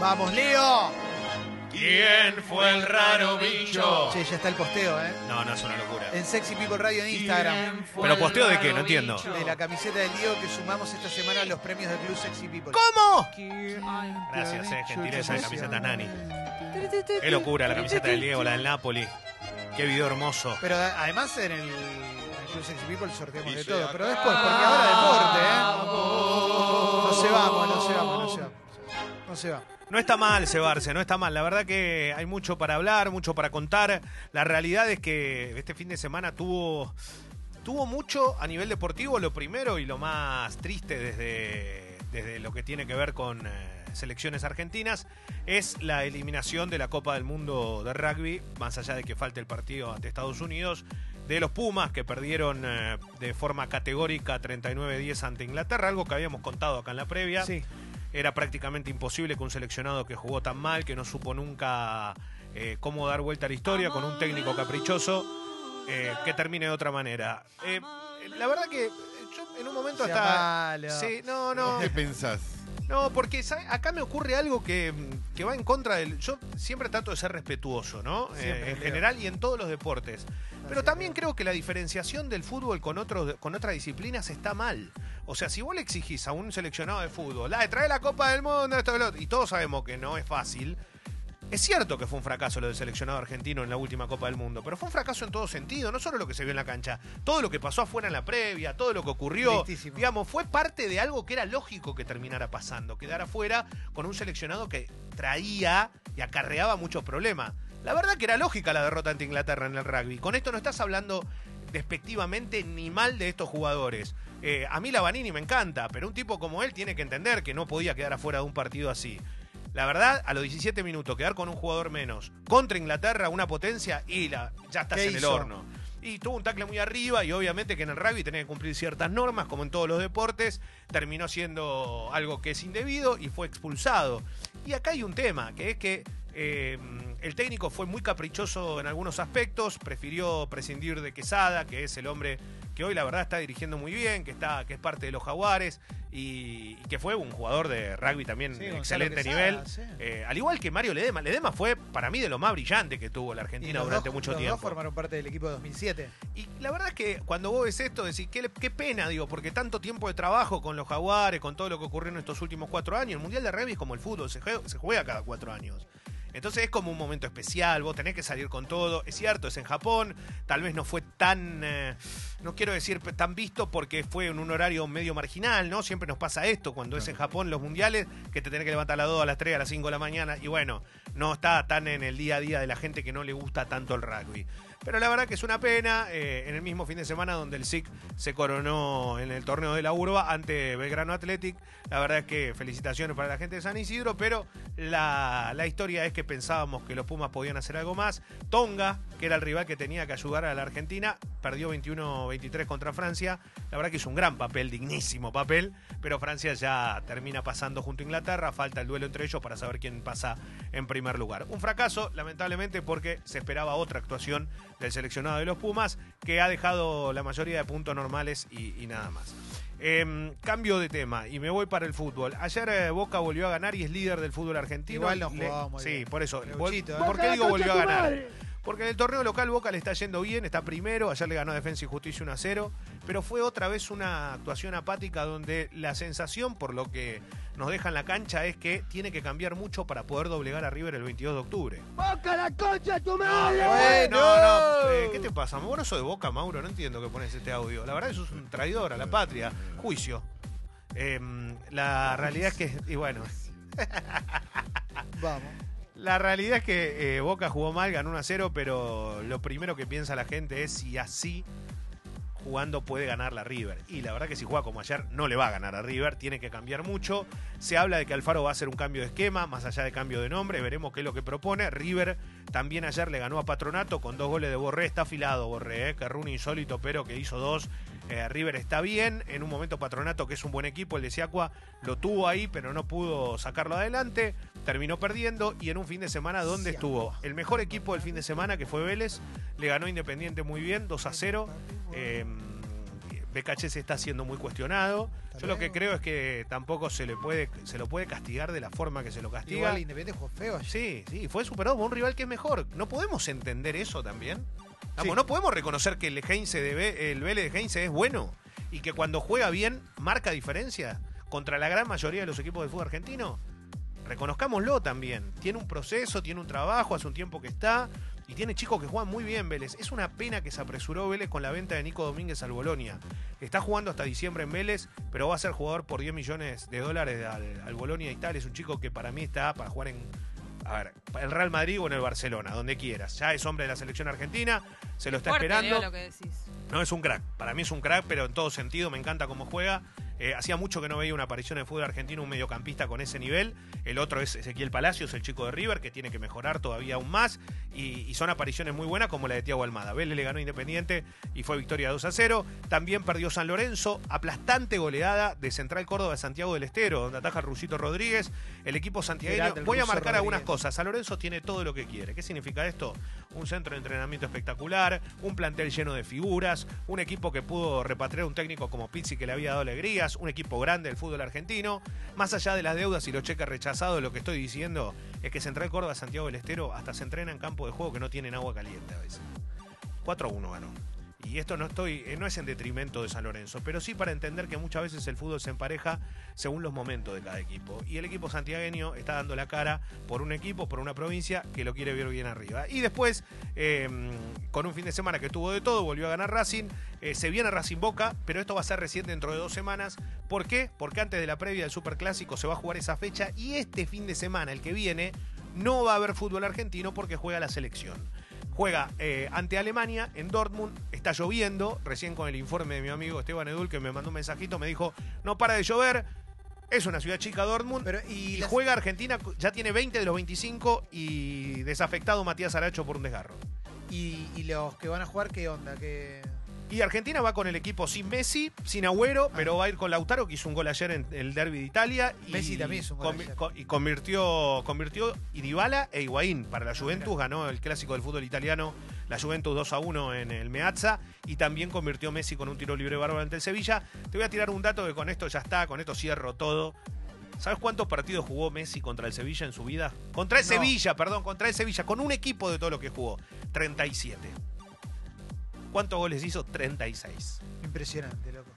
Vamos, Leo. ¿Quién fue el raro bicho? Che, ya está el posteo, ¿eh? No, no es una locura. En Sexy People Radio en Instagram. ¿Pero posteo de qué? No entiendo. De la camiseta del Diego que sumamos esta semana a los premios del Club Sexy People. ¿Cómo? Gracias, eh, gentileza de camiseta Nani. Qué locura, la camiseta del Diego, la del Napoli. Qué video hermoso. Pero además en el, en el Club Sexy People sorteamos de todo. Pero después, porque ahora deporte, ¿eh? No se vamos, no se vamos, no se vamos. No se va. No está mal cebarse, no está mal. La verdad que hay mucho para hablar, mucho para contar. La realidad es que este fin de semana tuvo, tuvo mucho a nivel deportivo, lo primero y lo más triste desde, desde lo que tiene que ver con eh, selecciones argentinas, es la eliminación de la Copa del Mundo de Rugby, más allá de que falte el partido ante Estados Unidos, de los Pumas que perdieron eh, de forma categórica 39-10 ante Inglaterra, algo que habíamos contado acá en la previa. Sí. Era prácticamente imposible que un seleccionado que jugó tan mal, que no supo nunca eh, cómo dar vuelta a la historia, con un técnico caprichoso, eh, que termine de otra manera. Eh, la verdad que yo en un momento Sea hasta... malo. Sí, no, no. ¿Qué pensás? No, porque acá me ocurre algo que, que va en contra del... Yo siempre trato de ser respetuoso, ¿no? Eh, en general y en todos los deportes. Pero también creo que la diferenciación del fútbol con, otros, con otras disciplinas está mal. O sea, si vos le exigís a un seleccionado de fútbol, la de traer la Copa del Mundo, esto, lo otro", y todos sabemos que no es fácil, es cierto que fue un fracaso lo del seleccionado argentino en la última Copa del Mundo, pero fue un fracaso en todo sentido, no solo lo que se vio en la cancha, todo lo que pasó afuera en la previa, todo lo que ocurrió, digamos, fue parte de algo que era lógico que terminara pasando, quedar afuera con un seleccionado que traía y acarreaba muchos problemas. La verdad que era lógica la derrota ante Inglaterra en el rugby. Con esto no estás hablando despectivamente ni mal de estos jugadores. Eh, a mí la Vanini me encanta, pero un tipo como él tiene que entender que no podía quedar afuera de un partido así. La verdad, a los 17 minutos, quedar con un jugador menos contra Inglaterra, una potencia, y la, ya estás ¿Qué en el hizo? horno. Y tuvo un tackle muy arriba y obviamente que en el rugby tenía que cumplir ciertas normas, como en todos los deportes, terminó siendo algo que es indebido y fue expulsado. Y acá hay un tema, que es que eh, el técnico fue muy caprichoso en algunos aspectos, prefirió prescindir de Quesada, que es el hombre que hoy la verdad está dirigiendo muy bien, que, está, que es parte de los jaguares y, y que fue un jugador de rugby también Sí, excelente Quesada, nivel. sí. Eh, al igual que Mario Ledema. Ledema fue para mí de lo más brillante que tuvo la Argentina durante dos- mucho los tiempo. dos formaron parte del equipo de 2007. Y la verdad es que cuando vos ves esto, decís, qué, qué pena, digo, porque tanto tiempo de trabajo con los jaguares, con todo lo que ocurrió en estos últimos cuatro años, el Mundial de Rugby es como el fútbol, se juega, se juega cada cuatro años. Entonces es como un momento especial, vos tenés que salir con todo. Es cierto, es en Japón, tal vez no fue tan, eh, no quiero decir tan visto porque fue en un horario medio marginal, ¿no? Siempre nos pasa esto cuando es en Japón los mundiales, que te tenés que levantar a las 2, a las 3, a las 5 de la mañana, y bueno, no está tan en el día a día de la gente que no le gusta tanto el rugby. Pero la verdad que es una pena, eh, en el mismo fin de semana donde el SIC se coronó en el torneo de la Urba ante Belgrano Athletic, la verdad es que felicitaciones para la gente de San Isidro, pero la, la historia es que pensábamos que los Pumas podían hacer algo más. Tonga, que era el rival que tenía que ayudar a la Argentina, perdió 21-23 contra Francia. La verdad que es un gran papel, dignísimo papel, pero Francia ya termina pasando junto a Inglaterra. Falta el duelo entre ellos para saber quién pasa en primer lugar. Un fracaso, lamentablemente, porque se esperaba otra actuación del seleccionado de los Pumas, que ha dejado la mayoría de puntos normales y, y nada más. Em, cambio de tema y me voy para el fútbol. Ayer eh, Boca volvió a ganar y es líder del fútbol argentino. Igual no Le- jugaba muy Sí, bien. por eso. ¿eh? ¿Por qué digo volvió a ganar? Porque en el torneo local Boca le está yendo bien, está primero, ayer le ganó Defensa y Justicia 1 a 0, pero fue otra vez una actuación apática donde la sensación, por lo que nos deja en la cancha, es que tiene que cambiar mucho para poder doblegar a River el 22 de octubre. ¡Boca la concha tu No, madre! eh, no, no, eh, ¿qué te pasa? Vos no sos de Boca, Mauro, no entiendo que pones este audio. La verdad que sos un traidor a la patria. Juicio. Em, la realidad es que, y bueno, Vamos. la realidad es que eh, Boca jugó mal, ganó 1 a 0, pero lo primero que piensa la gente es si así jugando puede ganar la River. Y la verdad que si juega como ayer no le va a ganar a River, tiene que cambiar mucho. Se habla de que Alfaro va a hacer un cambio de esquema, más allá de cambio de nombre, veremos qué es lo que propone. River también ayer le ganó a Patronato con dos goles de Borré, está afilado Borré, eh, que Rune insólito, pero que hizo dos. Eh, River está bien, en un momento Patronato, que es un buen equipo, el de Siacua, lo tuvo ahí, pero no pudo sacarlo adelante, terminó perdiendo y en un fin de semana donde estuvo el mejor equipo del fin de semana, que fue Vélez, le ganó Independiente muy bien, 2 a 0. Eh, BKH se está siendo muy cuestionado. Yo lo que creo es que tampoco se le puede se lo puede castigar de la forma que se lo castiga. Igual Independiente jugó feo ayer. Sí, sí, fue superado por un rival que es mejor. ¿No podemos entender eso también? Vamos, Sí. no podemos reconocer que el Heinze de el Vélez de Heinze es bueno y que cuando juega bien marca diferencia contra la gran mayoría de los equipos del fútbol argentino. Reconozcámoslo también. Tiene un proceso, tiene un trabajo, hace un tiempo que está y tiene chicos que juegan muy bien Vélez. Es una pena que se apresuró Vélez con la venta de Nico Domínguez al Bolonia. Está jugando hasta diciembre en Vélez, pero va a ser jugador por 10 millones de dólares al, al Bolonia y tal. Es un chico que para mí está para jugar en a ver, el Real Madrid o en el Barcelona, donde quieras. Ya es hombre de la selección argentina, se lo está Fuerte, esperando. Leo, lo que decís. No es un crack, para mí es un crack, pero en todo sentido me encanta cómo juega. Eh, hacía mucho que no veía una aparición en fútbol argentino, un mediocampista con ese nivel. El otro es Ezequiel Palacios, el chico de River, que tiene que mejorar todavía aún más. Y, y son apariciones muy buenas como la de Tiago Almada. Vélez le ganó Independiente y fue victoria 2 a 0. También perdió San Lorenzo, aplastante goleada de Central Córdoba de Santiago del Estero, donde ataja Rusito Rodríguez. El equipo santiagueño. El Voy a marcar algunas cosas. San Lorenzo tiene todo lo que quiere. ¿Qué significa esto? Un centro de entrenamiento espectacular, un plantel lleno de figuras, un equipo que pudo repatriar un técnico como Pizzi que le había dado alegrías, un equipo grande del fútbol argentino. Más allá de las deudas y los cheques rechazados, lo que estoy diciendo es que Central Córdoba, Santiago del Estero, hasta se entrena en campo de juego que no tienen agua caliente a veces. 4 a 1 ganó. Y esto no estoy, eh, no es en detrimento de San Lorenzo, pero sí para entender que muchas veces el fútbol se empareja según los momentos de cada equipo. Y el equipo santiagueño está dando la cara por un equipo, por una provincia que lo quiere ver bien arriba. Y después, eh, con un fin de semana que tuvo de todo, volvió a ganar Racing. Eh, se viene Racing Boca, pero esto va a ser recién dentro de dos semanas. ¿Por qué? Porque antes de la previa del Superclásico se va a jugar esa fecha y este fin de semana, el que viene, no va a haber fútbol argentino porque juega la selección. Juega eh, ante Alemania en Dortmund, está lloviendo, recién con el informe de mi amigo Esteban Edul que me mandó un mensajito, me dijo, no para de llover, es una ciudad chica Dortmund, Pero, y y las- juega Argentina, ya tiene 20 de los 25 y desafectado Matías Aracho por un desgarro. Y, y los que van a jugar, ¿qué onda? ¿Qué... Y Argentina va con el equipo sin Messi, sin Agüero, Ah. pero va a ir con Lautaro, que hizo un gol ayer en el derby de Italia. Y Messi también hizo un gol ayer. Y convirtió, convirtió y Dybala e Higuaín para la Ah, Juventus. Ganó el clásico del fútbol italiano, la Juventus 2 a 1 en el Meazza. Y también convirtió Messi con un tiro libre bárbaro ante el Sevilla. Te voy a tirar un dato que con esto ya está, con esto cierro todo. ¿Sabes cuántos partidos jugó Messi contra el Sevilla en su vida? Contra el No. Sevilla, perdón, contra el Sevilla, con un equipo de todo lo que jugó. 37. ¿Cuántos goles hizo? 36. Impresionante, loco.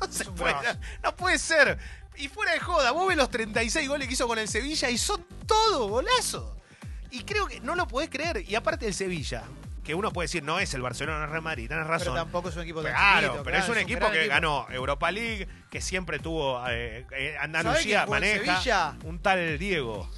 No, se Es un puede, no puede ser. Y fuera de joda, vos ves los 36 goles que hizo con el Sevilla y son todo golazo. Y creo que no lo podés creer. Y aparte el Sevilla, que uno puede decir, no es el Barcelona, no es Real Madrid, tenés razón. Pero tampoco es un equipo tan Claro, chiquito, pero es un equipo gran que ganó Europa League, que siempre tuvo eh, eh, ¿Sabés Andalucía, maneja. Sevilla? Un tal Diego.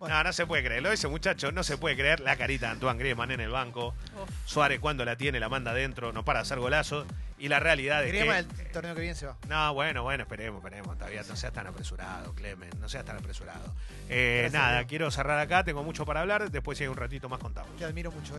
No, no se puede creerlo. Ese muchacho no se puede creer la carita de Antoine Griezmann en el banco. Uf. Suárez cuando la tiene la manda adentro, no para de hacer golazos. Y la realidad es Griezmann que... el torneo que viene se va. No, bueno, bueno, esperemos, esperemos. Todavía no seas tan apresurado, Clemen. No seas tan apresurado. Eh, Gracias, nada, quiero cerrar acá. Tengo mucho para hablar. Después, si hay un ratito más, contamos. Te admiro mucho.